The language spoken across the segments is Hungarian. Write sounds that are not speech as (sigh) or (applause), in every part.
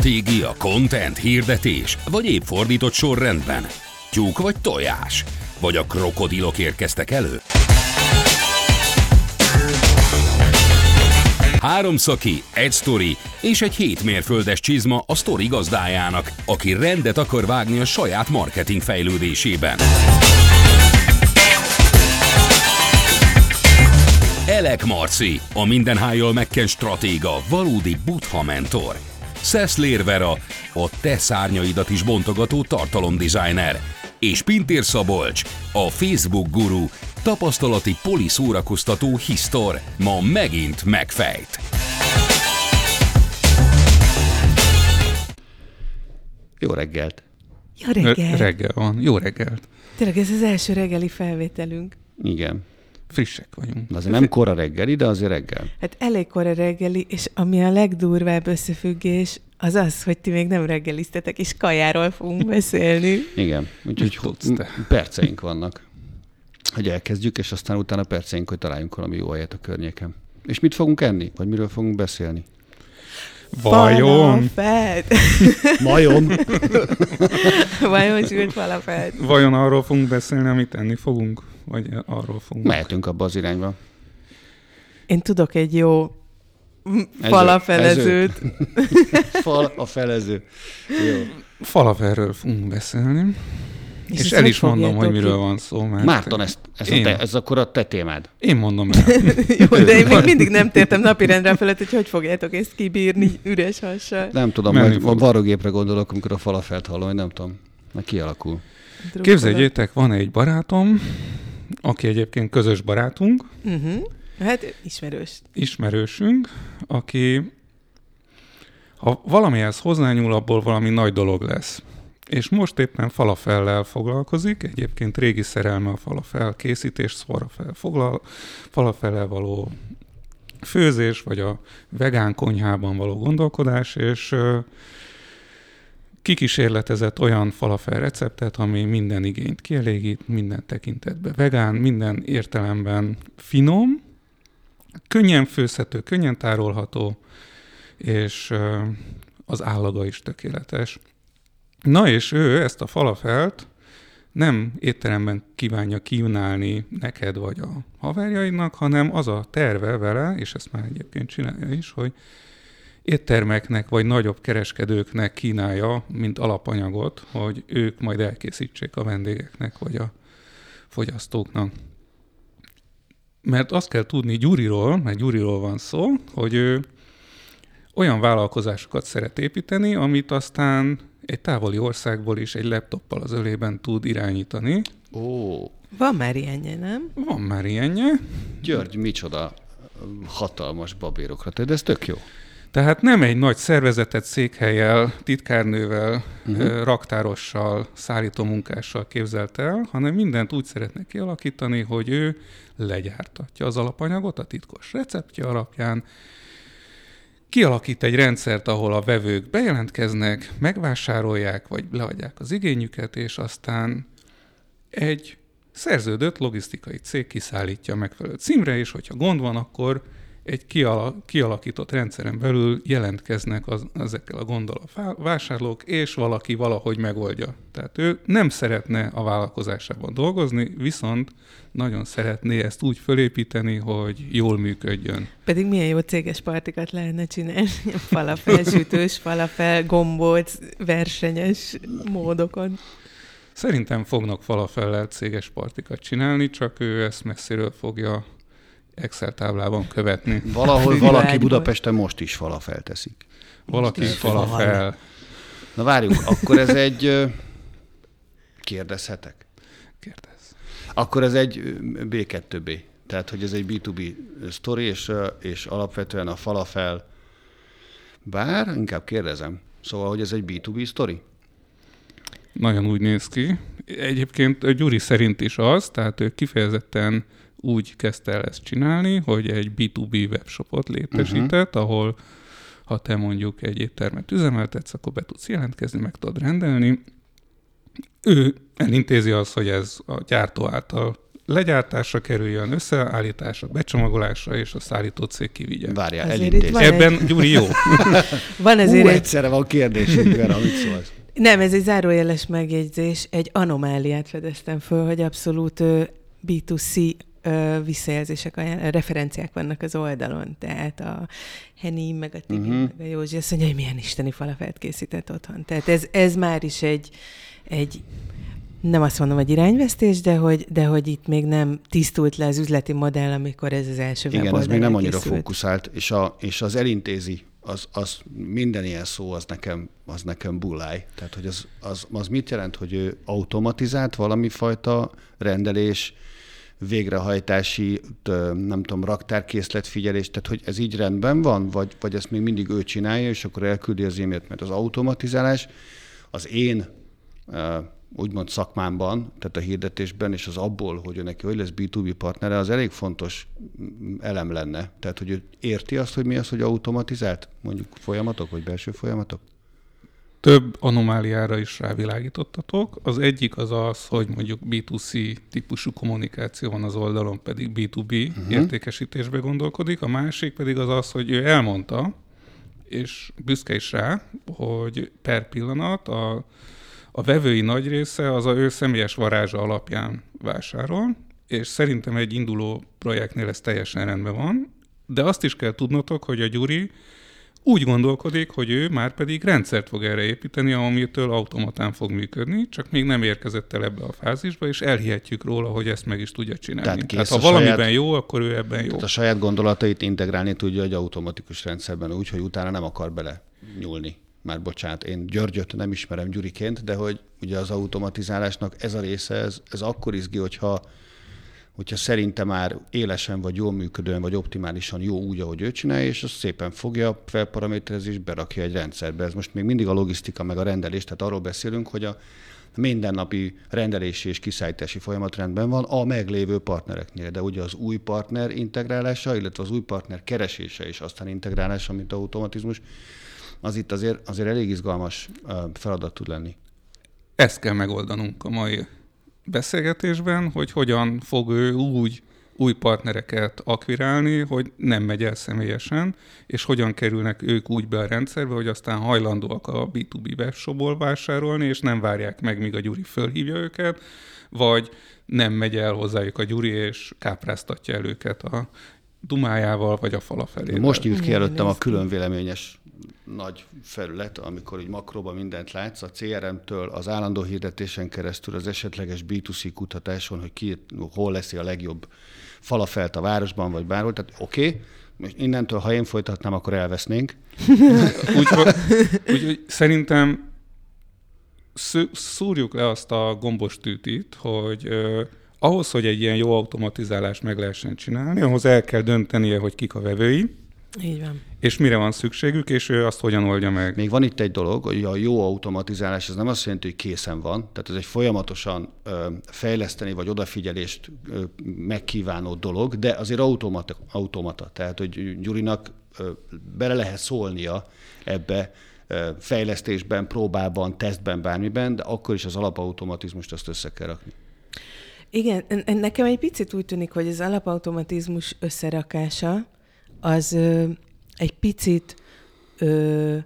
Stratégia, content, hirdetés, vagy épp fordított sorrendben? Tyúk vagy tojás? Vagy a krokodilok érkeztek elő? Három szaki, egy sztori és egy hét mérföldes csizma a sztori gazdájának, aki rendet akar vágni a saját marketing fejlődésében. Elek Marci, a mindenhájjal megken stratéga, valódi butha mentor. Szeszlér Vera, a te szárnyaidat is bontogató tartalomdesigner. És Pintér Szabolcs, a Facebook guru, tapasztalati poliszórakoztató hisztor, ma megint megfejt. Jó reggelt! Jó reggel! Reggel van. Jó reggelt. Tényleg ez az első reggeli felvételünk. Igen. Frissek vagyunk. De azért nem kora reggeli, de azért reggel. Hát elég kora reggeli, és ami a legdurvább összefüggés, az az, hogy ti még nem reggeliztetek, és kajáról fogunk beszélni. Igen. Úgyhogy te? perceink vannak, hogy elkezdjük, és aztán utána perceink, hogy találjunk valami jó helyet a környéken. És mit fogunk enni? Vagy miről fogunk beszélni? Vajon? Falafel. (laughs) Majom! (laughs) Vajon sült falafel. Vajon arról fogunk beszélni, amit enni fogunk? Vagy arról fogunk? Mehetünk abba az irányba. Én tudok egy jó Ező- falafelezőt. Fal a felező. (laughs) Jó. Falafelről fogunk beszélni. És, ezt és el is mondom, hogy miről ki? van szó. Mert Márton, ez, ez, a Én- te, ez akkor a te témád. Én mondom el. (laughs) Jó, de én még mindig nem tértem napirendre felett, hogy hogy fogjátok ezt kibírni üres hassal. Nem tudom, Menni majd a fog. varrógépre gondolok, amikor a falafelt hallom, hogy nem tudom. Meg kialakul. Képzeljétek, van egy barátom, aki egyébként közös barátunk, Uh-huh. Hát ismerős. ismerősünk, aki ha valamihez hozzányúl, abból valami nagy dolog lesz. És most éppen falafellel foglalkozik, egyébként régi szerelme a falafel készítés, falafel, foglal, falafellel való főzés, vagy a vegán konyhában való gondolkodás, és kikísérletezett olyan falafel receptet, ami minden igényt kielégít, minden tekintetben vegán, minden értelemben finom, könnyen főzhető, könnyen tárolható, és az állaga is tökéletes. Na és ő ezt a falafelt nem étteremben kívánja kínálni neked vagy a haverjaidnak, hanem az a terve vele, és ezt már egyébként csinálja is, hogy éttermeknek vagy nagyobb kereskedőknek kínálja, mint alapanyagot, hogy ők majd elkészítsék a vendégeknek vagy a fogyasztóknak. Mert azt kell tudni Gyuriról, mert Gyuriról van szó, hogy ő olyan vállalkozásokat szeret építeni, amit aztán egy távoli országból is egy laptoppal az ölében tud irányítani. Ó, Van már ilyenje, nem? Van már ilyenje, György, micsoda hatalmas babérokra, de ez tök jó. Tehát nem egy nagy szervezetet székhelyel, titkárnővel, uh-huh. raktárossal, szállítómunkással képzelt el, hanem mindent úgy szeretne kialakítani, hogy ő legyártatja az alapanyagot a titkos receptje alapján, kialakít egy rendszert, ahol a vevők bejelentkeznek, megvásárolják, vagy leadják az igényüket, és aztán egy szerződött logisztikai cég kiszállítja megfelelő címre, és hogyha gond van, akkor egy kiala, kialakított rendszeren belül jelentkeznek az, ezekkel a gondol a fá- vásárlók, és valaki valahogy megoldja. Tehát ő nem szeretne a vállalkozásában dolgozni, viszont nagyon szeretné ezt úgy fölépíteni, hogy jól működjön. Pedig milyen jó céges partikat lehetne csinálni. (laughs) Falafel sütős, falafel gombolc versenyes módokon. Szerintem fognak falafellel céges partikat csinálni, csak ő ezt messziről fogja Excel táblában követni. Valahol valaki Budapesten most is falafel teszik. Valaki falafel. Na várjunk, akkor ez egy... Kérdezhetek? Kérdez. Akkor ez egy ö, B2B. Tehát, hogy ez egy B2B sztori, és, és alapvetően a falafel... Bár, inkább kérdezem. Szóval, hogy ez egy B2B sztori? Nagyon úgy néz ki. Egyébként Gyuri szerint is az, tehát ő kifejezetten úgy kezdte el ezt csinálni, hogy egy B2B webshopot létesített, uh-huh. ahol ha te mondjuk egy éttermet üzemeltetsz, akkor be tudsz jelentkezni, meg tudod rendelni. Ő elintézi azt, hogy ez a gyártó által legyártásra kerüljön, összeállításra, becsomagolásra, és a szállító cég kivigye. Várjál, Azért elintéz. itt van Ebben Gyuri jó. (laughs) Van Hú, ezért egy egyszerre van kérdésünk, Vera, mit szólsz? Nem, ez egy zárójeles megjegyzés. Egy anomáliát fedeztem föl, hogy abszolút ö, B2C ö, visszajelzések, referenciák vannak az oldalon. Tehát a Henny, meg a Tibi, uh-huh. meg a Józsi azt mondja, hogy milyen isteni falafelt készített otthon. Tehát ez, ez már is egy, egy nem azt mondom, hogy irányvesztés, de hogy, de hogy itt még nem tisztult le az üzleti modell, amikor ez az első Igen, ez még nem annyira elkészült. fókuszált, és, a, és az elintézi, az, az minden ilyen szó, az nekem, az nekem bulláj. Tehát, hogy az, az, az mit jelent, hogy ő automatizált valami fajta rendelés, végrehajtási, nem tudom, raktárkészletfigyelés, tehát hogy ez így rendben van, vagy, vagy ezt még mindig ő csinálja, és akkor elküldi az e-mailt, mert az automatizálás az én úgymond szakmámban, tehát a hirdetésben, és az abból, hogy ő neki hogy lesz B2B partnere, az elég fontos mm, elem lenne. Tehát, hogy ő érti azt, hogy mi az, hogy automatizált, mondjuk folyamatok, vagy belső folyamatok? Több anomáliára is rávilágítottatok. Az egyik az az, hogy mondjuk B2C típusú kommunikáció van az oldalon, pedig B2B uh-huh. értékesítésbe gondolkodik. A másik pedig az az, hogy ő elmondta, és büszke is rá, hogy per pillanat a, a vevői nagy része az a ő személyes varázsa alapján vásárol, és szerintem egy induló projektnél ez teljesen rendben van, de azt is kell tudnotok, hogy a Gyuri úgy gondolkodik, hogy ő már pedig rendszert fog erre építeni, amitől automatán fog működni, csak még nem érkezett el ebbe a fázisba, és elhihetjük róla, hogy ezt meg is tudja csinálni. Tehát Tehát, ha a valamiben saját- jó, akkor ő ebben jó. Tehát a saját gondolatait integrálni tudja egy automatikus rendszerben úgy, hogy utána nem akar bele nyúlni. Már bocsánat, én Györgyöt nem ismerem Gyuriként, de hogy ugye az automatizálásnak ez a része, ez, ez akkor izgi, hogyha, hogyha szerinte már élesen, vagy jól működően, vagy optimálisan jó úgy, ahogy ő csinálja, és azt szépen fogja, felparaméterezi, és berakja egy rendszerbe. Ez most még mindig a logisztika, meg a rendelés, tehát arról beszélünk, hogy a mindennapi rendelési és kiszállítási folyamat rendben van a meglévő partnereknél, de ugye az új partner integrálása, illetve az új partner keresése és aztán integrálása, mint automatizmus, az itt azért, azért elég izgalmas feladat tud lenni. Ezt kell megoldanunk a mai beszélgetésben, hogy hogyan fog ő úgy új partnereket akvirálni, hogy nem megy el személyesen, és hogyan kerülnek ők úgy be a rendszerbe, hogy aztán hajlandóak a B2B webshopból vásárolni, és nem várják meg, míg a Gyuri fölhívja őket, vagy nem megy el hozzájuk a Gyuri, és kápráztatja el őket a dumájával, vagy a fala felé. Most nyílt ki előttem a különvéleményes nagy felület, amikor így makróban mindent látsz, a CRM-től az állandó hirdetésen keresztül az esetleges B2C kutatáson, hogy ki, hol lesz a legjobb falafelt a városban, vagy bárhol. Tehát oké, okay, most innentől, ha én folytatnám, akkor elvesznénk. (laughs) Úgyhogy úgy, szerintem szú- szúrjuk le azt a gombos tűtit, hogy uh, ahhoz, hogy egy ilyen jó automatizálást meg lehessen csinálni, ahhoz el kell döntenie, hogy kik a vevői, Így van. és mire van szükségük, és ő azt hogyan oldja meg. Még van itt egy dolog, hogy a jó automatizálás, ez nem azt jelenti, hogy készen van, tehát ez egy folyamatosan ö, fejleszteni vagy odafigyelést ö, megkívánó dolog, de azért automata, automata. Tehát, hogy Gyurinak ö, bele lehet szólnia ebbe ö, fejlesztésben, próbában, tesztben, bármiben, de akkor is az alapautomatizmust azt össze kell rakni. Igen, nekem egy picit úgy tűnik, hogy az alapautomatizmus összerakása az ö, egy picit ö,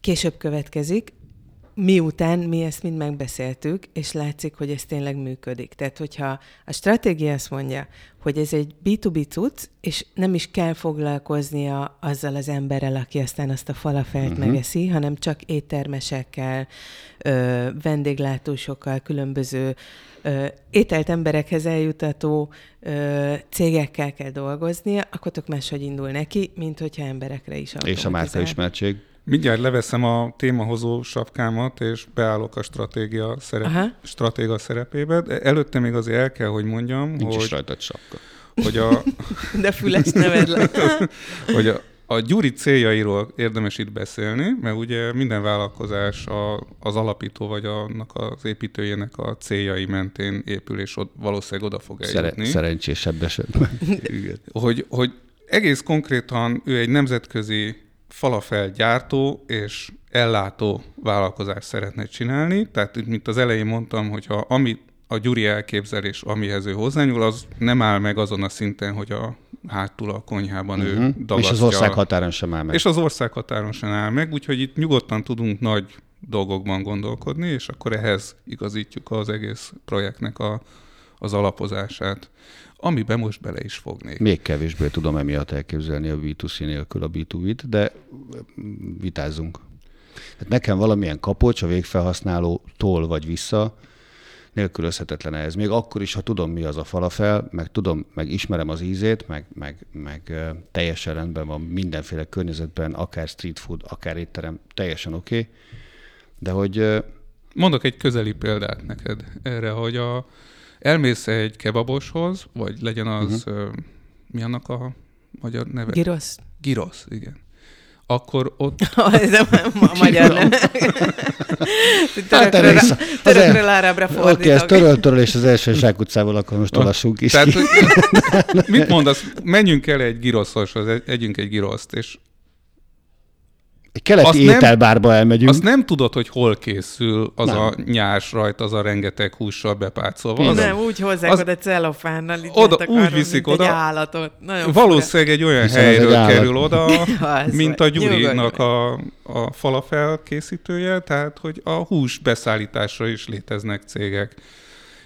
később következik, miután mi ezt mind megbeszéltük, és látszik, hogy ez tényleg működik. Tehát, hogyha a stratégia azt mondja, hogy ez egy B2B cucc, és nem is kell foglalkoznia azzal az emberrel, aki aztán azt a falafelt uh-huh. megeszi, hanem csak éttermesekkel, ö, vendéglátósokkal, különböző ö, ételt emberekhez eljutató ö, cégekkel kell dolgoznia, akkor tök máshogy indul neki, mint hogyha emberekre is És a márka ismertség. Mindjárt leveszem a témahozó sapkámat, és beállok a stratégia, szerep, Aha. stratéga szerepébe. De előtte még azért el kell, hogy mondjam, Nincs is hogy, rajtad sapka. hogy a, (laughs) De füles neved le. (laughs) hogy a, a Gyuri céljairól érdemes itt beszélni, mert ugye minden vállalkozás a, az alapító vagy annak az építőjének a céljai mentén épül, és ott valószínűleg oda fog Szere- eljutni. szerencsésebb esetben. (laughs) Hogy, hogy egész konkrétan ő egy nemzetközi falafel gyártó és ellátó vállalkozást szeretne csinálni. Tehát, mint az elején mondtam, hogyha amit, a Gyuri elképzelés, amihez ő hozzányúl, az nem áll meg azon a szinten, hogy a hátul a konyhában uh-huh. ő dagasztja. És az ország határon sem áll meg. És az ország határon sem áll meg, úgyhogy itt nyugodtan tudunk nagy dolgokban gondolkodni, és akkor ehhez igazítjuk az egész projektnek a, az alapozását, amiben most bele is fognék. Még kevésbé tudom emiatt elképzelni a B2C nélkül a B2B-t, de vitázzunk. Hát nekem valamilyen kapocs a végfelhasználótól vagy vissza, nélkülözhetetlen ez. Még akkor is, ha tudom, mi az a falafel, meg tudom, meg ismerem az ízét, meg, meg, meg teljesen rendben van mindenféle környezetben, akár street food, akár étterem, teljesen oké. Okay. De hogy... Mondok egy közeli példát neked erre, hogy a, elmész egy kebaboshoz, vagy legyen az, uh-huh. mi annak a magyar neve? Girosz. Girosz, igen akkor ott... (laughs) Ez a, a magyar nem. (laughs) Törökről, hát törökről árábra fordítok. Oké, ez töröl, töröl, és az első zsákutcával akkor most olvassunk is Tehát, (laughs) mit mondasz? Menjünk el egy giroszoshoz, együnk egy giroszt, és egy keleti azt ételbárba nem, elmegyünk. Azt nem tudod, hogy hol készül az nem. a nyás rajt, az a rengeteg hússal bepácolva. Az nem, úgy hozzák az, oda celofánnal. Oda, úgy viszik oda. Egy állatot. Nagyon valószínűleg egy olyan Viszont helyről egy kerül oda, (laughs) mint a Gyurinak a, a falafel készítője, tehát hogy a hús beszállításra is léteznek cégek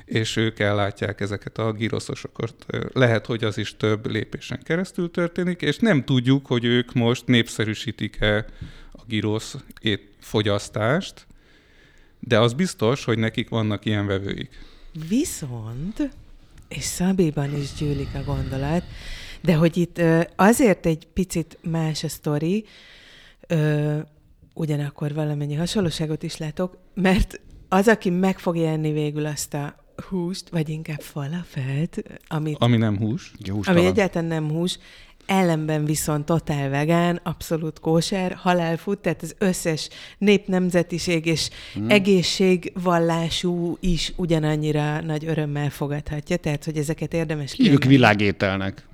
és ők ellátják ezeket a gíroszosokat. Lehet, hogy az is több lépésen keresztül történik, és nem tudjuk, hogy ők most népszerűsítik-e a gyrosz fogyasztást, de az biztos, hogy nekik vannak ilyen vevőik. Viszont, és Szabéban is gyűlik a gondolat, de hogy itt azért egy picit más a sztori, ugyanakkor valamennyi hasonlóságot is látok, mert az, aki meg fogja enni végül azt a húst, vagy inkább falafelt, amit, ami nem hús. Ami egyáltalán nem hús, ellenben viszont totál vegán, abszolút kóser, halálfut, tehát az összes népnemzetiség és hmm. egészségvallású is ugyanannyira nagy örömmel fogadhatja, tehát hogy ezeket érdemes Hívjuk világételnek.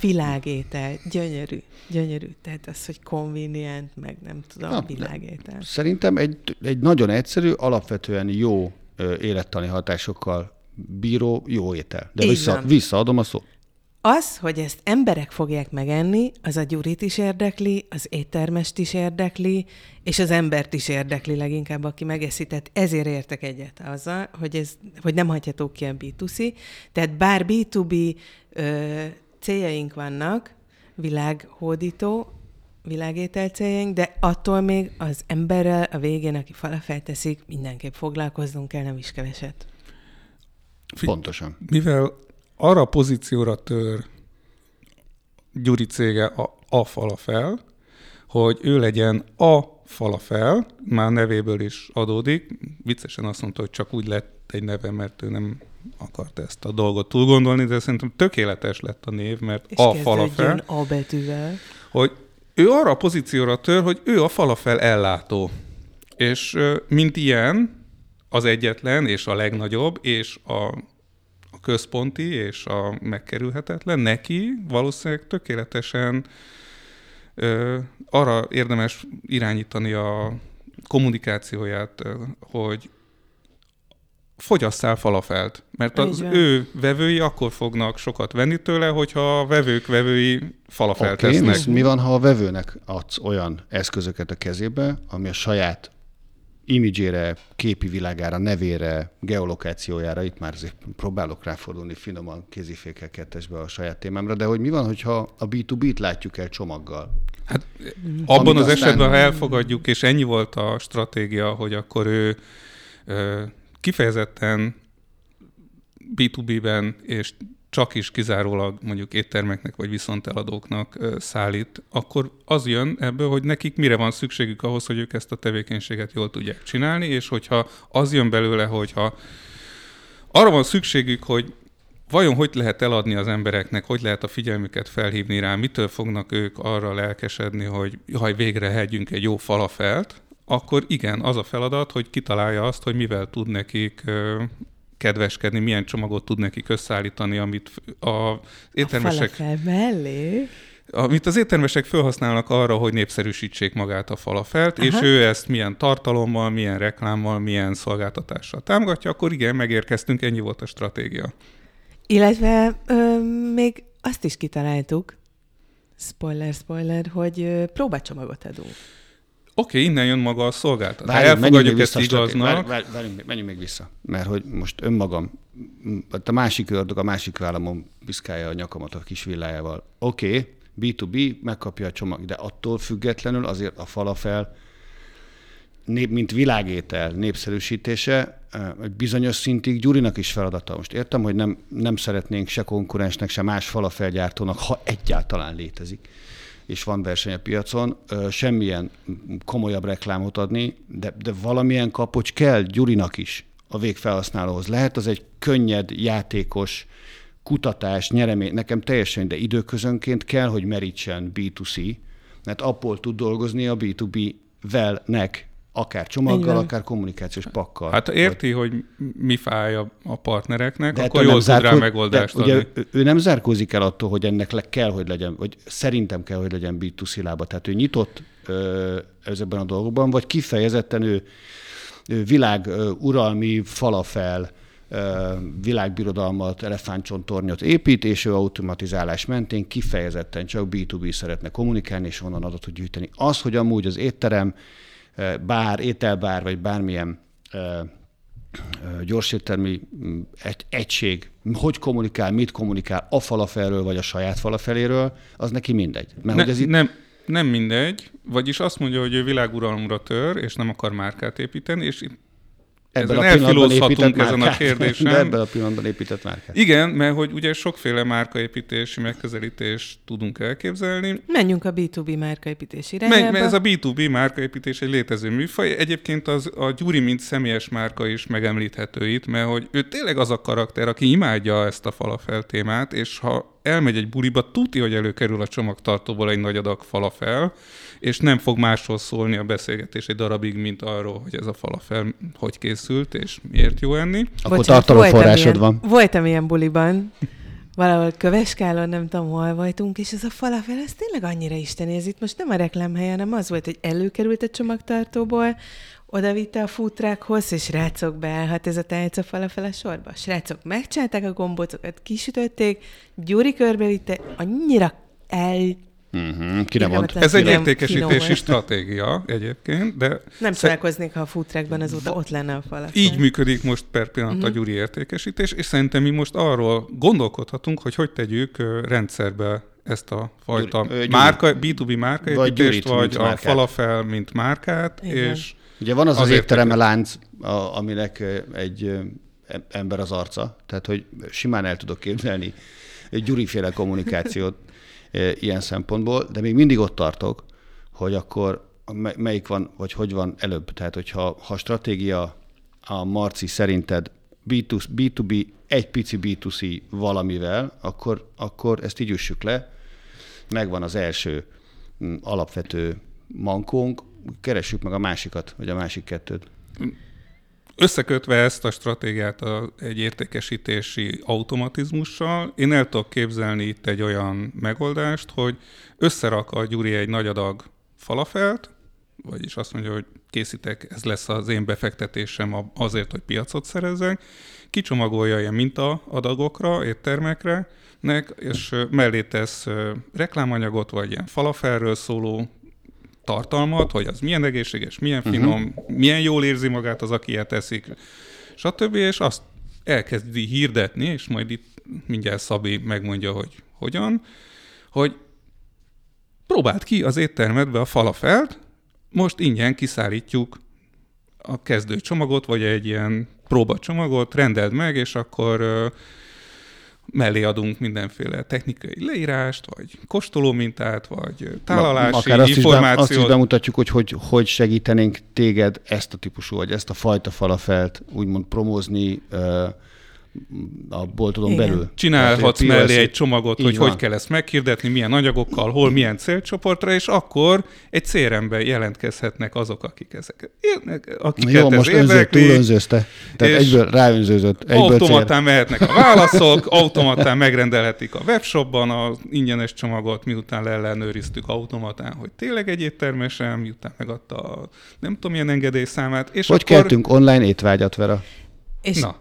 Világétel, gyönyörű, gyönyörű. Tehát az, hogy convenient, meg nem tudom, Na, világétel. Szerintem egy, egy nagyon egyszerű, alapvetően jó élettani hatásokkal bíró jó étel. De vissza, visszaadom a szót. Az, hogy ezt emberek fogják megenni, az a gyurit is érdekli, az éttermest is érdekli, és az embert is érdekli leginkább, aki megeszi. Tehát ezért értek egyet azzal, hogy, ez, hogy nem hagyhatók ki a B2C. Tehát bár B2B ö, céljaink vannak, világhódító, világétel céljaink, de attól még az emberrel a végén, aki falafel teszik, mindenképp foglalkoznunk kell, nem is keveset. Pontosan. Mivel arra a pozícióra tör Gyuri cége a, a falafel, hogy ő legyen a falafel, már nevéből is adódik. Viccesen azt mondta, hogy csak úgy lett egy neve, mert ő nem akart ezt a dolgot túl gondolni, de szerintem tökéletes lett a név, mert És a falafel. a betűvel. Hogy ő arra a pozícióra tör, hogy ő a falafel ellátó. És mint ilyen, az egyetlen és a legnagyobb, és a, a központi és a megkerülhetetlen, neki valószínűleg tökéletesen ö, arra érdemes irányítani a kommunikációját, hogy fogyasszál falafelt, mert az Igen. ő vevői akkor fognak sokat venni tőle, hogyha a vevők vevői falafelt okay, tesznek. mi van, ha a vevőnek adsz olyan eszközöket a kezébe, ami a saját imidzsére, képi világára, nevére, geolokációjára, itt már azért próbálok ráfordulni finoman kézifékkel kettesbe a saját témámra, de hogy mi van, hogyha a B2B-t látjuk el csomaggal? Hát abban az aztán... esetben, ha elfogadjuk, és ennyi volt a stratégia, hogy akkor ő kifejezetten B2B-ben és csak is kizárólag mondjuk éttermeknek vagy viszonteladóknak szállít, akkor az jön ebből, hogy nekik mire van szükségük ahhoz, hogy ők ezt a tevékenységet jól tudják csinálni, és hogyha az jön belőle, hogyha arra van szükségük, hogy vajon hogy lehet eladni az embereknek, hogy lehet a figyelmüket felhívni rá, mitől fognak ők arra lelkesedni, hogy jaj, végre hegyünk egy jó falafelt, akkor igen, az a feladat, hogy kitalálja azt, hogy mivel tud nekik kedveskedni, milyen csomagot tud nekik összeállítani, amit a éttermesek... A mellé? amit az éttermesek felhasználnak arra, hogy népszerűsítsék magát a falafelt, Aha. és ő ezt milyen tartalommal, milyen reklámmal, milyen szolgáltatással támogatja, akkor igen, megérkeztünk, ennyi volt a stratégia. Illetve ö, még azt is kitaláltuk, spoiler, spoiler, hogy próbácsomagot adunk. Oké, okay, innen jön maga a szolgáltatás. Ha elfogadjuk ezt igaznak... Menjünk még vissza, mert hogy most önmagam, a másik ördög, a másik vállamon piszkálja a nyakamat a kis villájával. Oké, okay, B2B megkapja a csomag, de attól függetlenül azért a falafel, nép, mint világétel népszerűsítése egy bizonyos szintig Gyurinak is feladata. Most értem, hogy nem, nem szeretnénk se konkurensnek, se más falafelgyártónak, ha egyáltalán létezik, és van verseny a piacon, semmilyen komolyabb reklámot adni, de, de valamilyen kapocs kell Gyurinak is a végfelhasználóhoz. Lehet az egy könnyed, játékos, kutatás, nyeremény, nekem teljesen, de időközönként kell, hogy merítsen B2C, mert abból tud dolgozni a B2B-velnek, akár csomaggal, Igen. akár kommunikációs pakkal. Hát érti, vagy... hogy mi fáj a, a partnereknek, de akkor jól tud rá megoldást de, adni. Ugye ő nem zárkózik el attól, hogy ennek le kell, hogy legyen, vagy szerintem kell, hogy legyen B2C lába. Tehát ő nyitott ö, ezekben a dolgokban, vagy kifejezetten ő, ő világ ö, uralmi falafel, világbirodalmat, elefántcsontornyot épít, és ő automatizálás mentén kifejezetten csak B2B szeretne kommunikálni, és onnan adatot gyűjteni. Az, hogy amúgy az étterem, bár, ételbár, vagy bármilyen gyorséttermi egy, egység, hogy kommunikál, mit kommunikál a falafelről, vagy a saját falafeléről, az neki mindegy. Mert ne, hogy ez itt... nem, nem mindegy, vagyis azt mondja, hogy ő világuralomra tör, és nem akar márkát építeni, és Ebben a pillanatban épített ezen a kérdésen. De ebben a pillanatban épített márkát. Igen, mert hogy ugye sokféle márkaépítési megközelítést tudunk elképzelni. Menjünk a B2B márkaépítési irányába. Meg, mert ez a B2B márkaépítés egy létező műfaj. Egyébként az, a Gyuri, mint személyes márka is megemlíthető itt, mert hogy ő tényleg az a karakter, aki imádja ezt a falafel témát, és ha elmegy egy buliba, tudja, hogy előkerül a csomagtartóból egy nagy adag falafel, és nem fog másról szólni a beszélgetés egy darabig, mint arról, hogy ez a falafel hogy készült, és miért jó enni. Akkor tartalomforrásod van. Voltam ilyen buliban, valahol Köveskálon, nem tudom, hol voltunk, és ez a falafel, ez tényleg annyira istenéz. Itt most nem a reklámhelyen, hanem az volt, hogy előkerült a csomagtartóból, oda vitte a futrákhoz, és srácok beállhat ez a tálca falafel a sorba. Srácok megcsinálták a gombócokat, kisütötték, Gyuri körbevitte, annyira el Uh-huh. Ki nem mond. Ez egy értékesítési stratégia egyébként, de... Nem csodálkoznék, ha a futrákban azóta ott lenne a fal. Így működik most per pillanat uh-huh. a gyuri értékesítés, és szerintem mi most arról gondolkodhatunk, hogy hogy tegyük rendszerbe ezt a fajta gyuri, márka, B2B márkaépítést, vagy, vagy a márkát. falafel, mint márkát, Igen. és... Ugye van az az, az éttereme lánc, a, aminek egy ember az arca, tehát hogy simán el tudok képzelni egy gyuriféle kommunikációt ilyen szempontból, de még mindig ott tartok, hogy akkor melyik van, vagy hogy van előbb. Tehát, hogyha ha stratégia a Marci szerinted B2, B2B, egy pici B2C valamivel, akkor, akkor ezt így üssük le. Megvan az első alapvető mankónk, keressük meg a másikat, vagy a másik kettőt. Összekötve ezt a stratégiát a, egy értékesítési automatizmussal, én el tudok képzelni itt egy olyan megoldást, hogy összerak a Gyuri egy nagy adag falafelt, vagyis azt mondja, hogy készítek, ez lesz az én befektetésem azért, hogy piacot szerezzek, kicsomagolja ilyen minta adagokra, éttermekre, és mellé tesz reklámanyagot, vagy ilyen falafelről szóló tartalmat, hogy az milyen egészséges, milyen mhm. finom, uh-huh. milyen jól érzi magát az, aki ilyet eszik, stb. És azt elkezdi hirdetni, és majd itt mindjárt Szabi megmondja, hogy hogyan, hogy próbált ki az éttermedbe a falafelt, most ingyen kiszállítjuk a kezdő csomagot, vagy egy ilyen próbacsomagot, rendeld meg, és akkor mellé adunk mindenféle technikai leírást, vagy kóstolómintát, vagy tálalási Akár azt információt. Is azt is bemutatjuk, hogy, hogy hogy segítenénk téged ezt a típusú, vagy ezt a fajta falafelt úgymond promózni, a boltodon Igen. belül. Csinálhatsz Tehát, mellé egy csomagot, Így hogy van. hogy kell ezt meghirdetni, milyen anyagokkal, hol, milyen célcsoportra, és akkor egy CRM-ben jelentkezhetnek azok, akik ezeket írnek, akiket Jó, ez most érdekli. túlönzőzte. Tehát és egyből ráönzőzött. Egyből cél. Automatán mehetnek a válaszok, automatán megrendelhetik a webshopban az ingyenes csomagot, miután leellenőriztük automatán, hogy tényleg egy éttermesen, miután megadta a nem tudom milyen engedélyszámát, és Hogy akkor... keltünk online étvágyat, Vera? És, Na,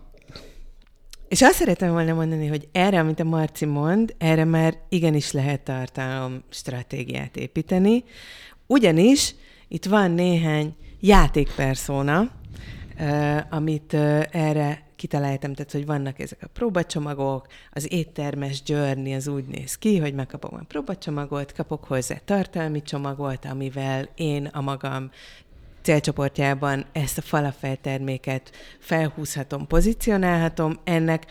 és azt szeretem volna mondani, hogy erre, amit a Marci mond, erre már igenis lehet tartalom stratégiát építeni, ugyanis itt van néhány játékpersona, eh, amit erre kitaláltam, tehát hogy vannak ezek a próbacsomagok, az éttermes journey az úgy néz ki, hogy megkapom a próbacsomagot, kapok hozzá tartalmi csomagot, amivel én a magam célcsoportjában ezt a falafel terméket felhúzhatom, pozícionálhatom. Ennek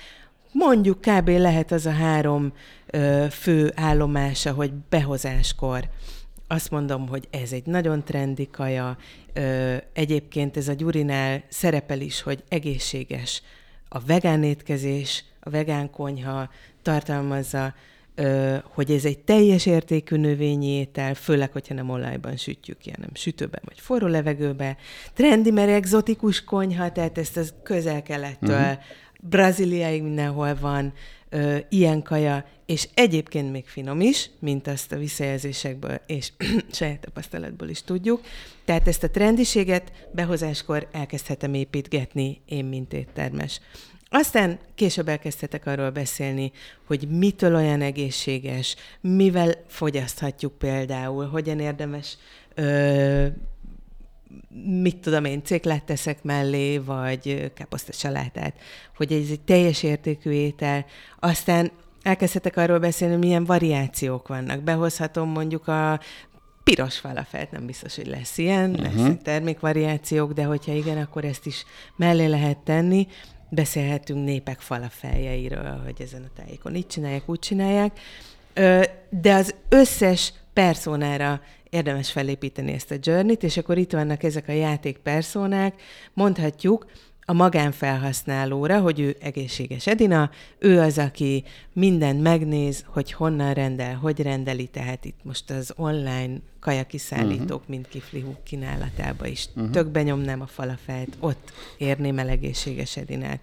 mondjuk kb. lehet az a három ö, fő állomása, hogy behozáskor azt mondom, hogy ez egy nagyon trendi kaja. Ö, egyébként ez a Gyurinál szerepel is, hogy egészséges a vegán étkezés, a vegán konyha tartalmazza, hogy ez egy teljes értékű növényi étel, főleg, hogyha nem olajban sütjük ki, hanem sütőben vagy forró levegőbe. Trendi, mert egzotikus konyha, tehát ezt az közel-kelettől, uh-huh. Brazíliáig mindenhol van ö, ilyen kaja, és egyébként még finom is, mint azt a visszajelzésekből és (clears throat) saját tapasztalatból is tudjuk. Tehát ezt a trendiséget behozáskor elkezdhetem építgetni én, mint éttermes. Aztán később elkezdhetek arról beszélni, hogy mitől olyan egészséges, mivel fogyaszthatjuk például, hogyan érdemes ö, mit tudom én, céklát teszek mellé, vagy káposzta salátát, hogy ez egy teljes értékű étel. Aztán elkezdhetek arról beszélni, hogy milyen variációk vannak. Behozhatom mondjuk a piros falafelt, nem biztos, hogy lesz ilyen, uh-huh. lesznek termékvariációk, de hogyha igen, akkor ezt is mellé lehet tenni. Beszélhetünk népek falafeljeiről, hogy ezen a tájékon így csinálják, úgy csinálják. De az összes personára érdemes felépíteni ezt a journey-t, és akkor itt vannak ezek a játék personák, mondhatjuk, a magánfelhasználóra, hogy ő egészséges Edina, ő az, aki mindent megnéz, hogy honnan rendel, hogy rendeli, tehát itt most az online kajakiszállítók, uh-huh. mint kifli kínálatába is. Uh-huh. Tök benyomnám a falafelt, ott érném el egészséges Edinát.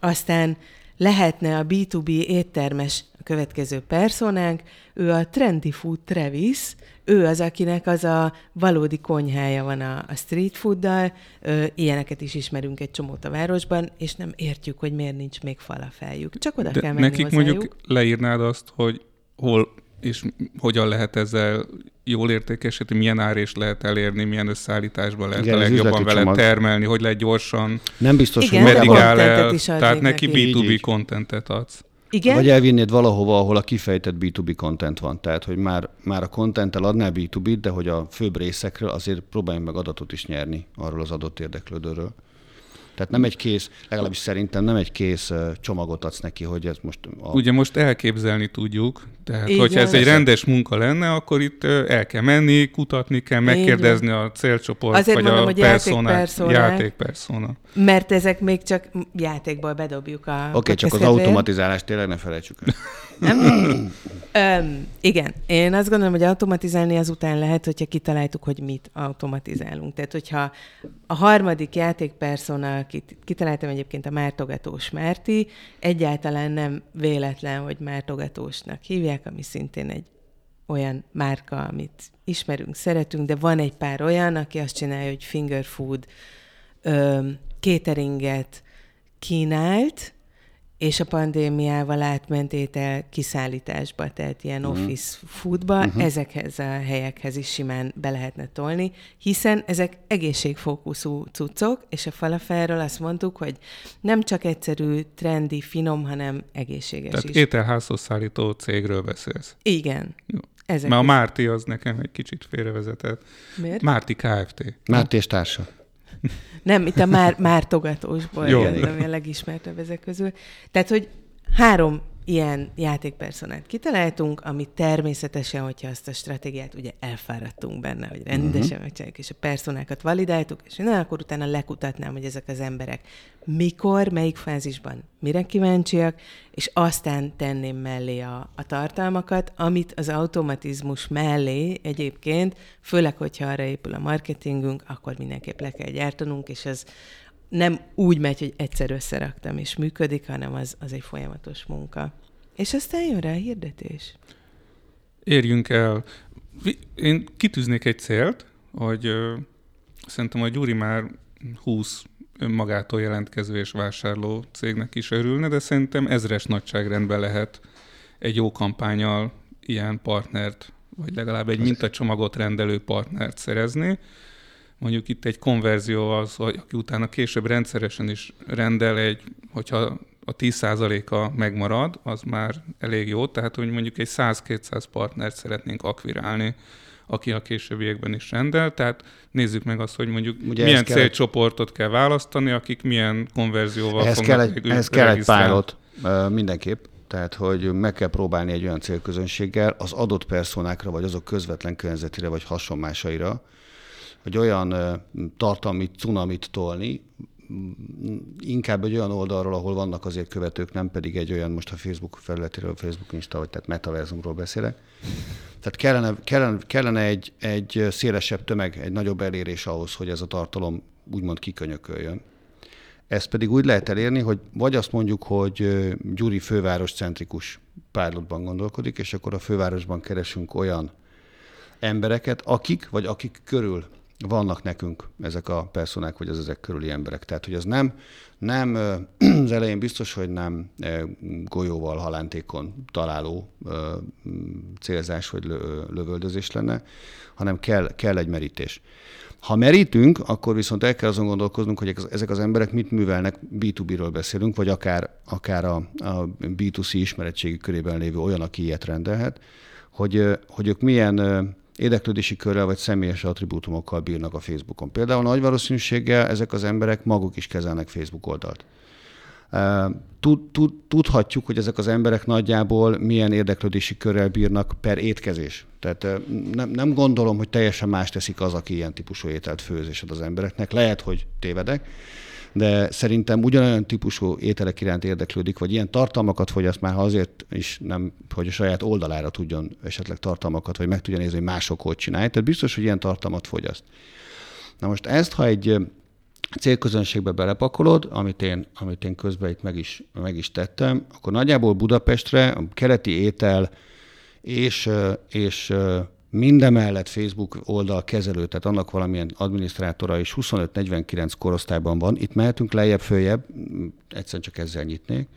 Aztán lehetne a B2B éttermes a következő personánk, ő a Trendy Food Travis, ő az, akinek az a valódi konyhája van a, a street fooddal, ö, ilyeneket is ismerünk egy csomót a városban, és nem értjük, hogy miért nincs még falafeljük. Csak oda de kell menni nekik hozzájuk. mondjuk leírnád azt, hogy hol és hogyan lehet ezzel jól értékesíteni, milyen árést lehet elérni, milyen összeállításban lehet Igen, a legjobban vele csomag. termelni, hogy lehet gyorsan, Nem biztos, Igen, hogy meddig áll el, tehát neki neki. Így, B2B így. contentet adsz. Igen? Vagy elvinnéd valahova, ahol a kifejtett B2B content van. Tehát, hogy már, már a contenttel adnál B2B-t, de hogy a főbb részekről azért próbáljunk meg adatot is nyerni arról az adott érdeklődőről. Tehát nem egy kész, legalábbis szerintem nem egy kész csomagot adsz neki, hogy ez most a... Ugye most elképzelni tudjuk, tehát Így hogyha ez egy rendes munka lenne, akkor itt el kell menni, kutatni kell, megkérdezni a célcsoport, Azért vagy mondom, a hogy personát, játékpersonák. játékpersona. Mert ezek még csak játékból bedobjuk a Oké, okay, csak az automatizálást tényleg ne felejtsük el. (laughs) Nem? Öm, igen, én azt gondolom, hogy automatizálni azután lehet, hogyha kitaláltuk, hogy mit automatizálunk. Tehát, hogyha a harmadik játékpersona, akit kitaláltam egyébként a Mártogatós Márti, egyáltalán nem véletlen, hogy Mártogatósnak hívják, ami szintén egy olyan márka, amit ismerünk, szeretünk, de van egy pár olyan, aki azt csinálja, hogy finger food öm, cateringet kínált, és a pandémiával átment étel kiszállításba, tehát ilyen uh-huh. office foodba, uh-huh. ezekhez a helyekhez is simán be lehetne tolni, hiszen ezek egészségfókuszú cuccok, és a falafelről azt mondtuk, hogy nem csak egyszerű, trendi, finom, hanem egészséges Tehát is. ételházhoz szállító cégről beszélsz. Igen. Jó. Ezek Mert a. Márti az nekem egy kicsit félrevezetett. Miért? Márti Kft. Márti és társa. Nem, itt a már, mártogatósból Jó. jön, ami a legismertebb ezek közül. Tehát, hogy három ilyen játékpersonát kitaláltunk, ami természetesen, hogyha azt a stratégiát ugye elfáradtunk benne, hogy rendesen uh-huh. megcsináljuk, és a personákat validáltuk, és na, akkor utána lekutatnám, hogy ezek az emberek mikor, melyik fázisban mire kíváncsiak, és aztán tenném mellé a, a tartalmakat, amit az automatizmus mellé egyébként, főleg, hogyha arra épül a marketingünk, akkor mindenképp le kell gyártanunk, és ez nem úgy megy, hogy egyszer összeraktam és működik, hanem az, az egy folyamatos munka. És aztán jön rá a hirdetés. Érjünk el. Én kitűznék egy célt, hogy ö, szerintem a Gyuri már 20 önmagától jelentkező és vásárló cégnek is örülne, de szerintem ezres nagyságrendben lehet egy jó kampányal ilyen partnert, vagy legalább egy mintacsomagot rendelő partnert szerezni mondjuk itt egy konverzió az, aki utána később rendszeresen is rendel egy, hogyha a 10%-a megmarad, az már elég jó, tehát hogy mondjuk egy 100-200 partnert szeretnénk akvirálni, aki a későbbiekben is rendel, tehát nézzük meg azt, hogy mondjuk Ugye milyen kell célcsoportot egy... kell választani, akik milyen konverzióval ehhez fognak kell egy, Ehhez kell egy pilot, mindenképp, tehát hogy meg kell próbálni egy olyan célközönséggel az adott personákra, vagy azok közvetlen környezetére, vagy hasonmásaira, hogy olyan tartalmi cunamit tolni, inkább egy olyan oldalról, ahol vannak azért követők, nem pedig egy olyan, most a Facebook felületéről, Facebook Insta, vagy tehát metaverzumról beszélek. Tehát kellene, kellene, kellene egy, egy szélesebb tömeg, egy nagyobb elérés ahhoz, hogy ez a tartalom úgymond kikönyököljön. Ezt pedig úgy lehet elérni, hogy vagy azt mondjuk, hogy Gyuri főváros centrikus pilotban gondolkodik, és akkor a fővárosban keresünk olyan embereket, akik, vagy akik körül vannak nekünk ezek a personák, vagy az ezek körüli emberek. Tehát, hogy az nem, nem (clears throat) az elején biztos, hogy nem golyóval halántékon találó célzás vagy lövöldözés lenne, hanem kell, kell egy merítés. Ha merítünk, akkor viszont el kell azon gondolkoznunk, hogy ezek az emberek mit művelnek, B2B-ről beszélünk, vagy akár, akár a, a B2C ismeretségi körében lévő olyan, aki ilyet rendelhet, hogy, hogy ők milyen érdeklődési körrel vagy személyes attribútumokkal bírnak a Facebookon. Például nagy valószínűséggel ezek az emberek maguk is kezelnek Facebook oldalt. Tud, tud, tudhatjuk, hogy ezek az emberek nagyjából milyen érdeklődési körrel bírnak per étkezés. Tehát nem, nem gondolom, hogy teljesen más teszik az, aki ilyen típusú ételt főz az embereknek. Lehet, hogy tévedek, de szerintem ugyanolyan típusú ételek iránt érdeklődik, vagy ilyen tartalmakat fogyaszt már, ha azért is nem, hogy a saját oldalára tudjon esetleg tartalmakat, vagy meg tudja nézni, hogy mások hogy csinálják. Tehát biztos, hogy ilyen tartalmat fogyaszt. Na most ezt, ha egy célközönségbe belepakolod, amit én, amit én közben itt meg is, meg is tettem, akkor nagyjából Budapestre a keleti étel és, és Mindemellett Facebook oldal kezelő, tehát annak valamilyen adminisztrátora is 25-49 korosztályban van. Itt mehetünk lejjebb, följebb, egyszerűen csak ezzel nyitnék.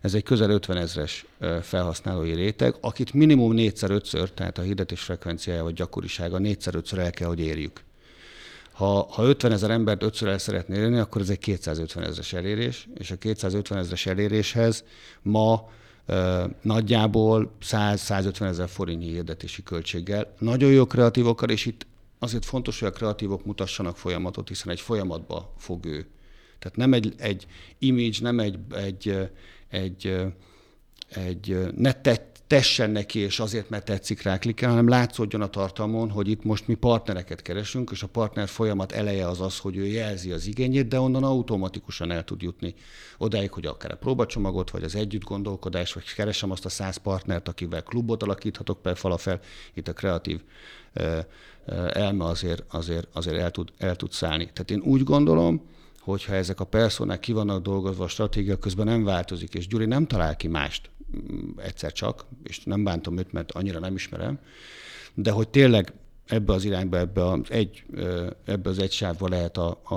Ez egy közel 50 ezres felhasználói réteg, akit minimum 4-5-ször, tehát a hirdetés frekvenciája vagy gyakorisága 4-5-ször el kell, hogy érjük. Ha, ha 50 ezer embert ötször el szeretné érni, akkor ez egy 250 ezres elérés, és a 250 ezres eléréshez ma nagyjából 100-150 ezer forintnyi hirdetési költséggel. Nagyon jó kreatívokkal, és itt azért fontos, hogy a kreatívok mutassanak folyamatot, hiszen egy folyamatba fog ő. Tehát nem egy, egy image, nem egy, egy, egy, egy ne tett, tessen neki, és azért, mert tetszik rá klikkel, hanem látszódjon a tartalmon, hogy itt most mi partnereket keresünk, és a partner folyamat eleje az az, hogy ő jelzi az igényét, de onnan automatikusan el tud jutni odáig, hogy akár a próbacsomagot, vagy az együtt gondolkodás, vagy keresem azt a száz partnert, akivel klubot alakíthatok per falafel, itt a kreatív elme azért, azért, azért el, tud, el tud szállni. Tehát én úgy gondolom, hogyha ezek a personák ki vannak dolgozva, a stratégia közben nem változik, és Gyuri nem talál ki mást, egyszer csak, és nem bántom őt, mert annyira nem ismerem, de hogy tényleg ebbe az irányba, ebbe az egy, ebbe az egy sávba lehet a, a,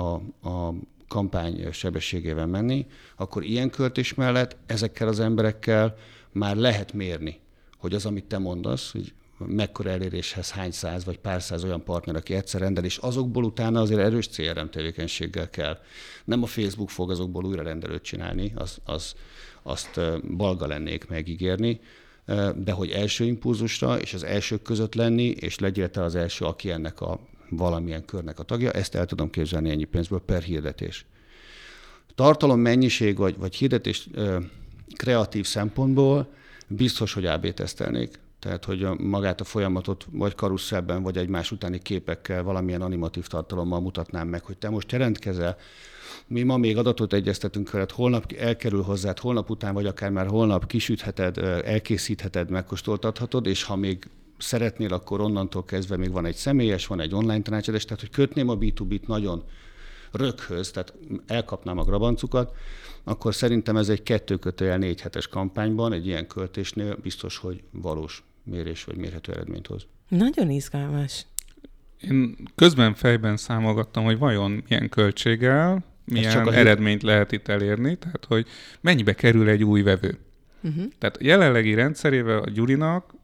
a kampány sebességével menni, akkor ilyen költés mellett ezekkel az emberekkel már lehet mérni, hogy az, amit te mondasz, hogy mekkora eléréshez hány száz vagy pár száz olyan partner, aki egyszer rendel, és azokból utána azért erős CRM tevékenységgel kell. Nem a Facebook fog azokból újra rendelőt csinálni, az, az, azt balga lennék megígérni, de hogy első impulzusra és az elsők között lenni, és legyél te az első, aki ennek a valamilyen körnek a tagja, ezt el tudom képzelni ennyi pénzből per hirdetés. Tartalom mennyiség vagy, vagy hirdetés kreatív szempontból biztos, hogy AB tesztelnék. Tehát, hogy a, magát a folyamatot vagy karuszelben, vagy egymás utáni képekkel, valamilyen animatív tartalommal mutatnám meg, hogy te most jelentkezel, mi ma még adatot egyeztetünk veled, holnap elkerül hozzád, holnap után, vagy akár már holnap kisütheted, elkészítheted, megkóstoltathatod, és ha még szeretnél, akkor onnantól kezdve még van egy személyes, van egy online tanácsadás, tehát hogy kötném a B2B-t nagyon röghöz, tehát elkapnám a grabancukat, akkor szerintem ez egy kettő kötőjel négy hetes kampányban, egy ilyen költésnél biztos, hogy valós mérés vagy mérhető eredményt hoz. Nagyon izgalmas. Én közben fejben számolgattam, hogy vajon milyen költséggel, milyen csak eredményt lehet itt elérni, tehát hogy mennyibe kerül egy új vevő. Uh-huh. Tehát a jelenlegi rendszerével a Gyurinak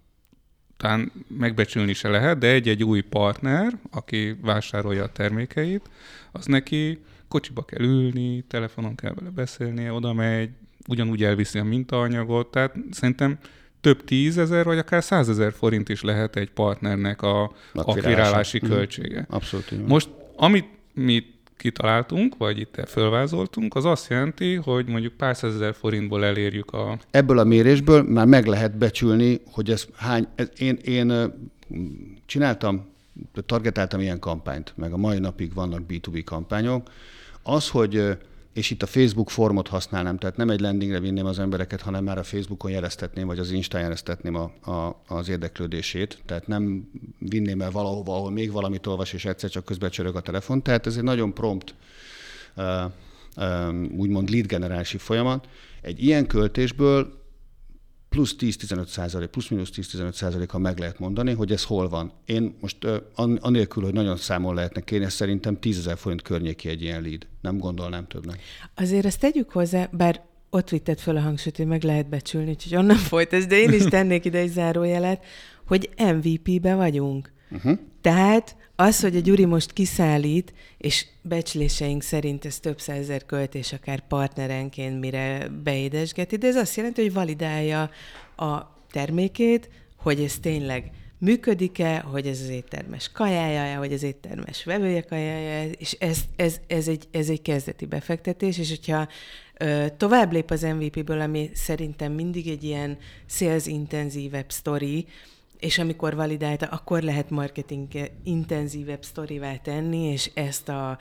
talán megbecsülni se lehet, de egy-egy új partner, aki vásárolja a termékeit, az neki kocsiba kell ülni, telefonon kell vele beszélnie, oda megy, ugyanúgy elviszi a mintaanyagot, tehát szerintem több tízezer, vagy akár százezer forint is lehet egy partnernek a akvirálási mhm. költsége. Abszolút. Most, amit mi kitaláltunk, vagy itt fölvázoltunk, az azt jelenti, hogy mondjuk pár százezer forintból elérjük a... Ebből a mérésből már meg lehet becsülni, hogy ez hány... Ez, én, én csináltam, targetáltam ilyen kampányt, meg a mai napig vannak B2B kampányok. Az, hogy és itt a Facebook formot használnám, tehát nem egy landingre vinném az embereket, hanem már a Facebookon jeleztetném, vagy az Insta jeleztetném a, a, az érdeklődését, tehát nem vinném el valahova, ahol még valamit olvas, és egyszer csak közben csörög a telefon. Tehát ez egy nagyon prompt, úgymond lead generálási folyamat. Egy ilyen költésből plusz 10-15 százalék, plusz-minusz 10-15 százalékkal meg lehet mondani, hogy ez hol van. Én most anélkül, hogy nagyon számol lehetne kérni, szerintem 10 ezer forint környéki egy ilyen lead. Nem gondolnám többnek. Azért ezt tegyük hozzá, bár ott vitted föl a hangsúlyt, hogy meg lehet becsülni, úgyhogy onnan folytasd, de én is (laughs) tennék ide egy zárójelet, hogy MVP-be vagyunk. Uh-huh. Tehát az, hogy a Gyuri most kiszállít, és becsléseink szerint ez több százezer költés akár partnerenként, mire beédesgeti, de ez azt jelenti, hogy validálja a termékét, hogy ez tényleg működik-e, hogy ez az éttermes kajája, hogy az éttermes vevője kajája, és ez, ez, ez, egy, ez egy kezdeti befektetés, és hogyha ö, tovább lép az MVP-ből, ami szerintem mindig egy ilyen sales intenzívebb sztori, és amikor validálta, akkor lehet marketing intenzívebb sztorivá tenni, és ezt a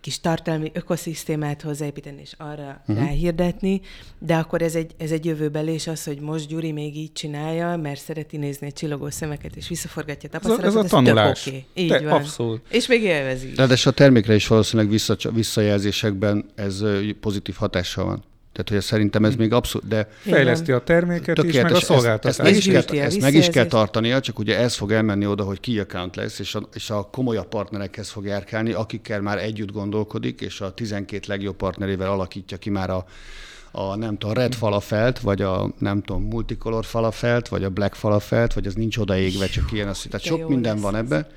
kis tartalmi ökoszisztémát hozzáépíteni, és arra uh-huh. ráhirdetni, de akkor ez egy, ez egy jövőbelés az, hogy most Gyuri még így csinálja, mert szereti nézni a csillogó szemeket, és visszaforgatja a tapasztalatot, ez a, ez a tanulás. Okay. Így Te, van. Abszolút. És még élvezi. De, de a termékre is valószínűleg vissza, visszajelzésekben ez pozitív hatással van. Tehát, hogy szerintem ez még abszolút, de... Fejleszti a terméket is, meg a szolgáltatást. Ezt, ezt, meg is kell, ezt meg is kell tartania, csak ugye ez fog elmenni oda, hogy ki account lesz, és a, és a komolyabb partnerekhez fog járkálni, akikkel már együtt gondolkodik, és a 12 legjobb partnerével alakítja ki már a, a nem tudom, red falafelt, vagy a nem tudom, multicolor falafelt, vagy a black falafelt, vagy az nincs odaégve, csak ilyen, az, tehát sok minden van ebbe.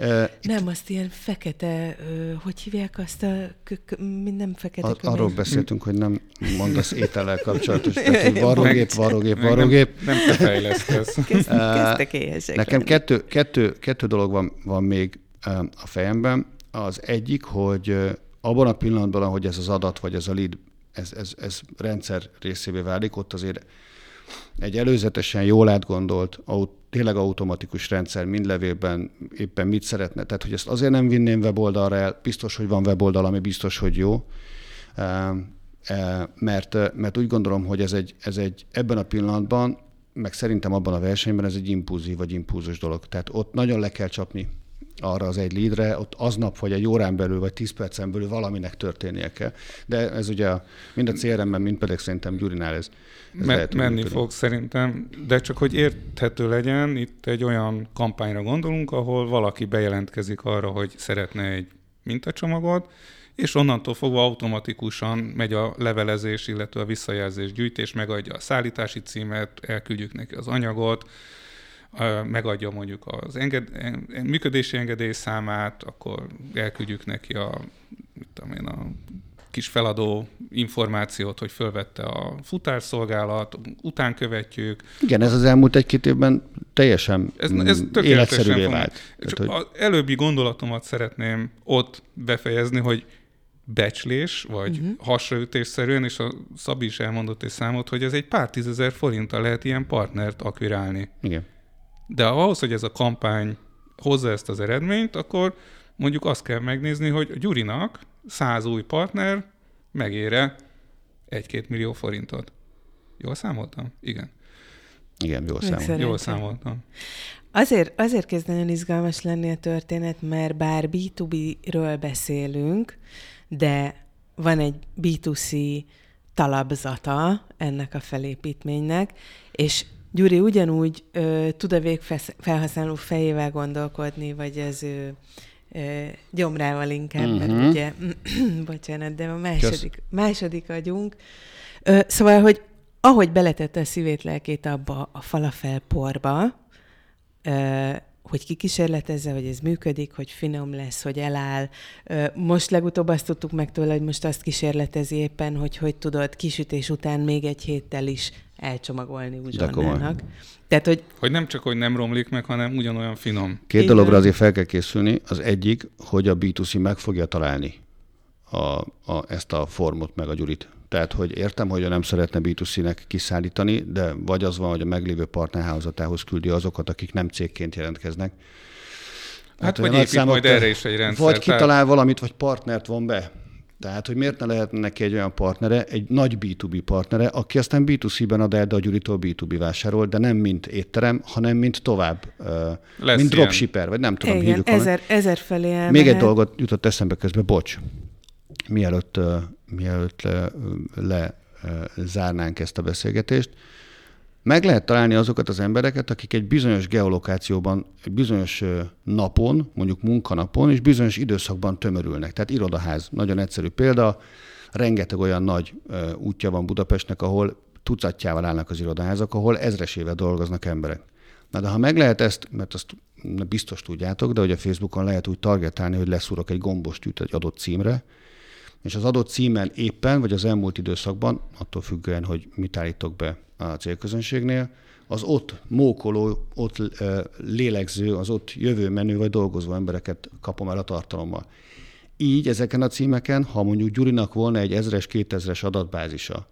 Uh, nem, azt ilyen fekete, hogy hívják azt a, minden fekete a, Arról beszéltünk, hogy nem mondasz étellel kapcsolatos, (laughs) tehát, hogy varrógép, varrógép, varrógép. Nem, nem te fejlesztesz. (laughs) Kezd, kezdtek éhesek Nekem kettő, kettő, kettő dolog van, van még a fejemben. Az egyik, hogy abban a pillanatban, ahogy ez az adat, vagy ez a lead, ez, ez, ez rendszer részévé válik, ott azért egy előzetesen jól átgondolt, tényleg automatikus rendszer mind levélben éppen mit szeretne. Tehát, hogy ezt azért nem vinném weboldalra el, biztos, hogy van weboldal, ami biztos, hogy jó, mert, mert úgy gondolom, hogy ez egy, ez egy ebben a pillanatban, meg szerintem abban a versenyben ez egy impulzív vagy impulzus dolog. Tehát ott nagyon le kell csapni arra az egy lídre, ott aznap, vagy egy órán belül, vagy tíz percen belül valaminek történnie kell. De ez ugye mind a CRM-ben, mind pedig szerintem Gyurinál ez, ez Me- lehet, menni működik. fog szerintem, de csak hogy érthető legyen, itt egy olyan kampányra gondolunk, ahol valaki bejelentkezik arra, hogy szeretne egy mintacsomagot, és onnantól fogva automatikusan megy a levelezés, illetve a visszajelzés gyűjtés, megadja a szállítási címet, elküldjük neki az anyagot, megadja mondjuk az enged, működési engedély számát, akkor elküldjük neki a, mit tudom én, a kis feladó információt, hogy fölvette a futárszolgálat, után követjük. Igen, ez az elmúlt egy-két évben teljesen ez, ez életszerűvé vált. Csak hogy... az előbbi gondolatomat szeretném ott befejezni, hogy becslés, vagy uh-huh. hasraütésszerűen, és a Szabi is elmondott egy számot, hogy ez egy pár tízezer forinttal lehet ilyen partnert akvirálni. Igen. De ahhoz, hogy ez a kampány hozza ezt az eredményt, akkor mondjuk azt kell megnézni, hogy Gyurinak száz új partner megére egy-két millió forintot. Jól számoltam? Igen. Igen, jól számoltam. Jól számoltam. Azért, azért kezd nagyon izgalmas lenni a történet, mert bár B2B-ről beszélünk, de van egy B2C talapzata ennek a felépítménynek, és Gyuri ugyanúgy ö, tud a végfelhasználó fejével gondolkodni, vagy az ő ö, gyomrával inkább, uh-huh. mert mhm. ugye, (clears throat) bocsánat, de a második, második agyunk. Ö, szóval, hogy ahogy beletette a szívét, lelkét abba a falafel porba, ö, hogy kikísérletezze, hogy ez működik, hogy finom lesz, hogy eláll. Most legutóbb azt tudtuk meg tőle, hogy most azt kísérletezi éppen, hogy hogy tudod kisütés után még egy héttel is elcsomagolni uzsonnának. Tehát, hogy... Hogy nem csak, hogy nem romlik meg, hanem ugyanolyan finom. Két Igen. dologra azért fel kell készülni. Az egyik, hogy a B2C meg fogja találni a, a, ezt a formot, meg a gyurit. Tehát, hogy értem, hogy nem szeretne B2C-nek kiszállítani, de vagy az van, hogy a meglévő partnerházatához küldi azokat, akik nem cégként jelentkeznek. Hát, hát vagy épít számok, majd erre is egy rendszer. Vagy kitalál tehát... valamit, vagy partnert von be. Tehát, hogy miért ne lehet neki egy olyan partnere, egy nagy B2B partnere, aki aztán B2C-ben ad el, de a Gyuritól B2B vásárol, de nem mint étterem, hanem mint tovább, Lesz mint dropshipper, vagy nem tudom, Igen, hívjuk. Ezer, ezer felé elmehet. Még egy dolgot jutott eszembe közben, bocs mielőtt, mielőtt le, zárnánk ezt a beszélgetést, meg lehet találni azokat az embereket, akik egy bizonyos geolokációban, egy bizonyos napon, mondjuk munkanapon, és bizonyos időszakban tömörülnek. Tehát irodaház, nagyon egyszerű példa, rengeteg olyan nagy útja van Budapestnek, ahol tucatjával állnak az irodaházak, ahol ezresével dolgoznak emberek. Na de ha meg lehet ezt, mert azt biztos tudjátok, de hogy a Facebookon lehet úgy targetálni, hogy leszúrok egy gombostűt egy adott címre, és az adott címen éppen, vagy az elmúlt időszakban, attól függően, hogy mit állítok be a célközönségnél, az ott mókoló, ott lélegző, az ott jövő menő vagy dolgozó embereket kapom el a tartalommal. Így ezeken a címeken, ha mondjuk Gyurinak volna egy ezres, kétezres adatbázisa,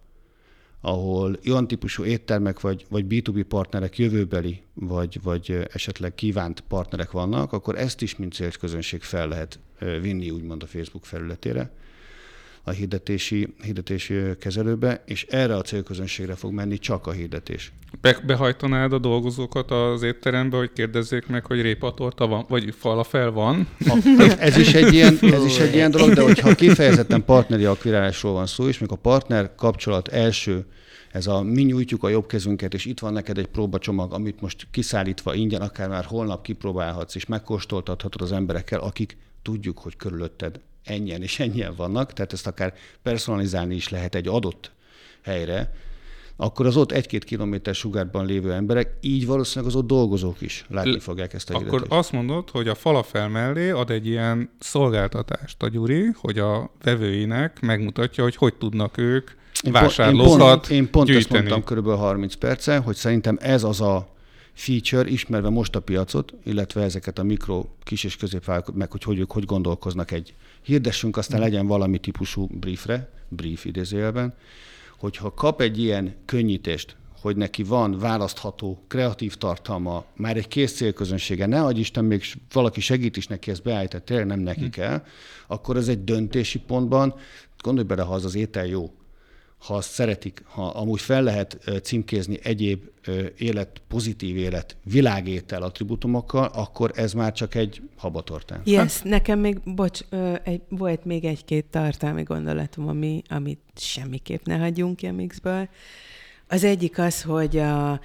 ahol olyan típusú éttermek vagy, vagy B2B partnerek jövőbeli, vagy, vagy esetleg kívánt partnerek vannak, akkor ezt is, mint célközönség fel lehet vinni, úgymond a Facebook felületére a hirdetési, hirdetési kezelőbe, és erre a célközönségre fog menni csak a hirdetés. Be, behajtanád a dolgozókat az étterembe, hogy kérdezzék meg, hogy répatorta van, vagy falafel van? Ha, ez, is egy ilyen, (laughs) ez is egy ilyen dolog, de hogyha kifejezetten partneri akvirálásról van szó, és még a partner kapcsolat első ez a mi nyújtjuk a jobb kezünket, és itt van neked egy próbacsomag, amit most kiszállítva ingyen, akár már holnap kipróbálhatsz, és megkóstoltathatod az emberekkel, akik tudjuk, hogy körülötted ennyien és ennyien vannak, tehát ezt akár personalizálni is lehet egy adott helyre, akkor az ott egy-két kilométer sugárban lévő emberek, így valószínűleg az ott dolgozók is látni fogják ezt a Akkor hirdetést. azt mondod, hogy a falafel mellé ad egy ilyen szolgáltatást a Gyuri, hogy a vevőinek megmutatja, hogy hogy tudnak ők vásárlókat Én pont, én pont ezt mondtam körülbelül 30 perce, hogy szerintem ez az a feature, ismerve most a piacot, illetve ezeket a mikro, kis és középvállalatok, meg hogy, hogy ők hogy gondolkoznak egy hirdessünk, aztán legyen valami típusú briefre, brief idézőjelben, hogyha kap egy ilyen könnyítést, hogy neki van választható kreatív tartalma, már egy kész célközönsége, ne adj Isten, még valaki segít is neki ezt beállítani, tényleg nem neki hm. kell, akkor ez egy döntési pontban, gondolj bele, ha az az étel jó, ha azt szeretik, ha amúgy fel lehet címkézni egyéb élet, pozitív élet, világétel attribútumokkal, akkor ez már csak egy habatortán. Yes, hát? nekem még, bocs, egy, volt még egy-két tartalmi gondolatom, ami, amit semmiképp ne hagyjunk ki a mixből. Az egyik az, hogy a,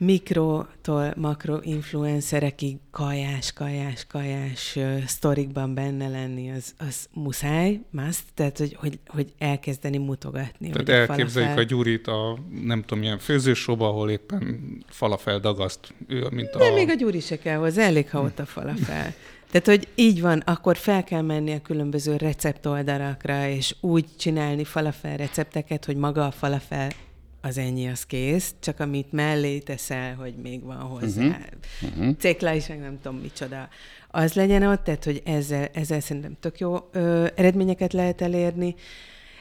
mikrotól makro-influencerekig kajás, kajás, kajás uh, sztorikban benne lenni, az, az muszáj, must, tehát hogy, hogy, hogy elkezdeni mutogatni. Tehát elképzeljük a, a Gyurit a nem tudom, milyen főzősóba, ahol éppen falafel dagaszt, ő, mint a... Nem, még a Gyuri se kell hozzá, elég, ha ott a falafel. Tehát, hogy így van, akkor fel kell menni a különböző receptoldalakra, és úgy csinálni falafel recepteket, hogy maga a falafel az ennyi, az kész, csak amit mellé teszel, hogy még van hozzá uh-huh. Uh-huh. cékla is, meg nem tudom micsoda, az legyen ott, tehát hogy ezzel, ezzel szerintem tök jó ö, eredményeket lehet elérni.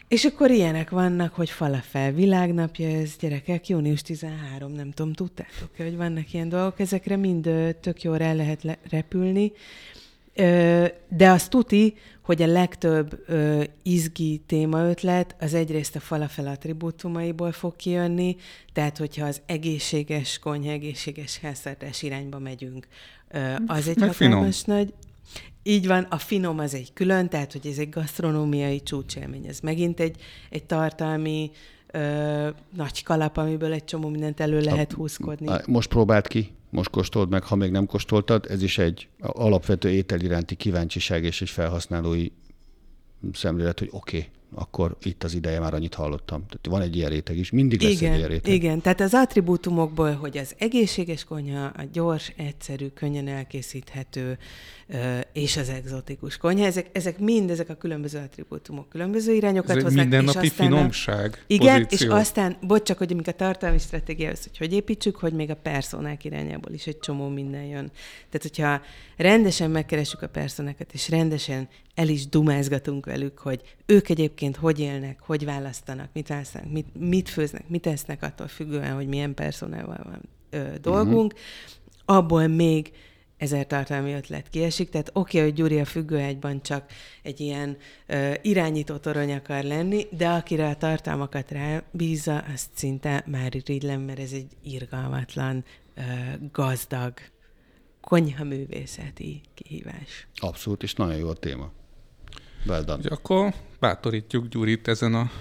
És akkor ilyenek vannak, hogy falafel világnapja, ez gyerekek, június 13, nem tudom, tudtátok hogy vannak ilyen dolgok, ezekre mind ö, tök jól rá lehet le- repülni. De azt tuti, hogy a legtöbb ö, izgi témaötlet az egyrészt a falafel attribútumaiból fog kijönni, tehát hogyha az egészséges konyha, egészséges háztartás irányba megyünk, ö, az egy Meg hatalmas nagy... Így van, a finom az egy külön, tehát hogy ez egy gasztronómiai csúcsélmény. Ez megint egy, egy tartalmi ö, nagy kalap, amiből egy csomó mindent elő lehet húzkodni. Most próbált ki, most kóstold meg, ha még nem kóstoltad, ez is egy alapvető étel iránti kíváncsiság és egy felhasználói szemlélet, hogy oké, okay, akkor itt az ideje, már annyit hallottam. Tehát van egy ilyen réteg is, mindig lesz igen, egy ilyen réteg. Igen, tehát az attribútumokból, hogy az egészséges konyha, a gyors, egyszerű, könnyen elkészíthető, és az egzotikus konyha, ezek, ezek mind, ezek a különböző attribútumok, különböző irányokat Ez hoznak. mindennapi és aztán finomság A, igen, pozíció. és aztán, bocs, csak hogy amik a tartalmi stratégiához, hogy hogy építsük, hogy még a personák irányából is egy csomó minden jön. Tehát, hogyha rendesen megkeressük a personákat, és rendesen el is dumázgatunk velük, hogy ők egyébként hogy élnek, hogy választanak, mit választanak, mit, mit főznek, mit esznek, attól függően, hogy milyen personával van ö, dolgunk, uh-huh. abból még ezer tartalmi ötlet kiesik, tehát oké, okay, hogy Gyuri a függőhegyban csak egy ilyen ö, irányító torony akar lenni, de akire a tartalmakat rábízza, azt szinte már irigylem, mert ez egy irgalmatlan, ö, gazdag, konyhaművészeti kihívás. Abszolút, és nagyon jó a téma. Well done. Akkor bátorítjuk Gyurit ezen a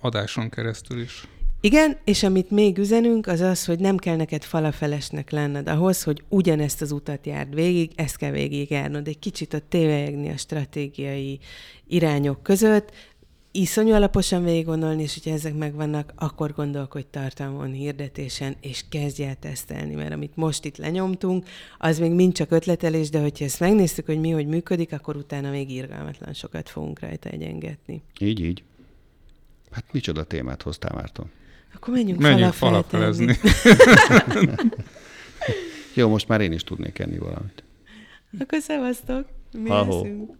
adáson keresztül is. Igen, és amit még üzenünk, az az, hogy nem kell neked falafelesnek lenned ahhoz, hogy ugyanezt az utat járd végig, ezt kell végig járnod. Egy kicsit ott tévejegni a stratégiai irányok között, iszonyú alaposan végig gondolni, és hogyha ezek megvannak, akkor gondolkodj tartalmon, hirdetésen, és kezdj el tesztelni, mert amit most itt lenyomtunk, az még mind csak ötletelés, de hogyha ezt megnéztük, hogy mi hogy működik, akkor utána még irgalmatlan sokat fogunk rajta egyengetni. Így, így. Hát micsoda témát hoztál, Márton? Akkor menjünk, Menjünk falafelezni. (laughs) Jó, most már én is tudnék enni valamit. Akkor szevasztok! Mi eszünk.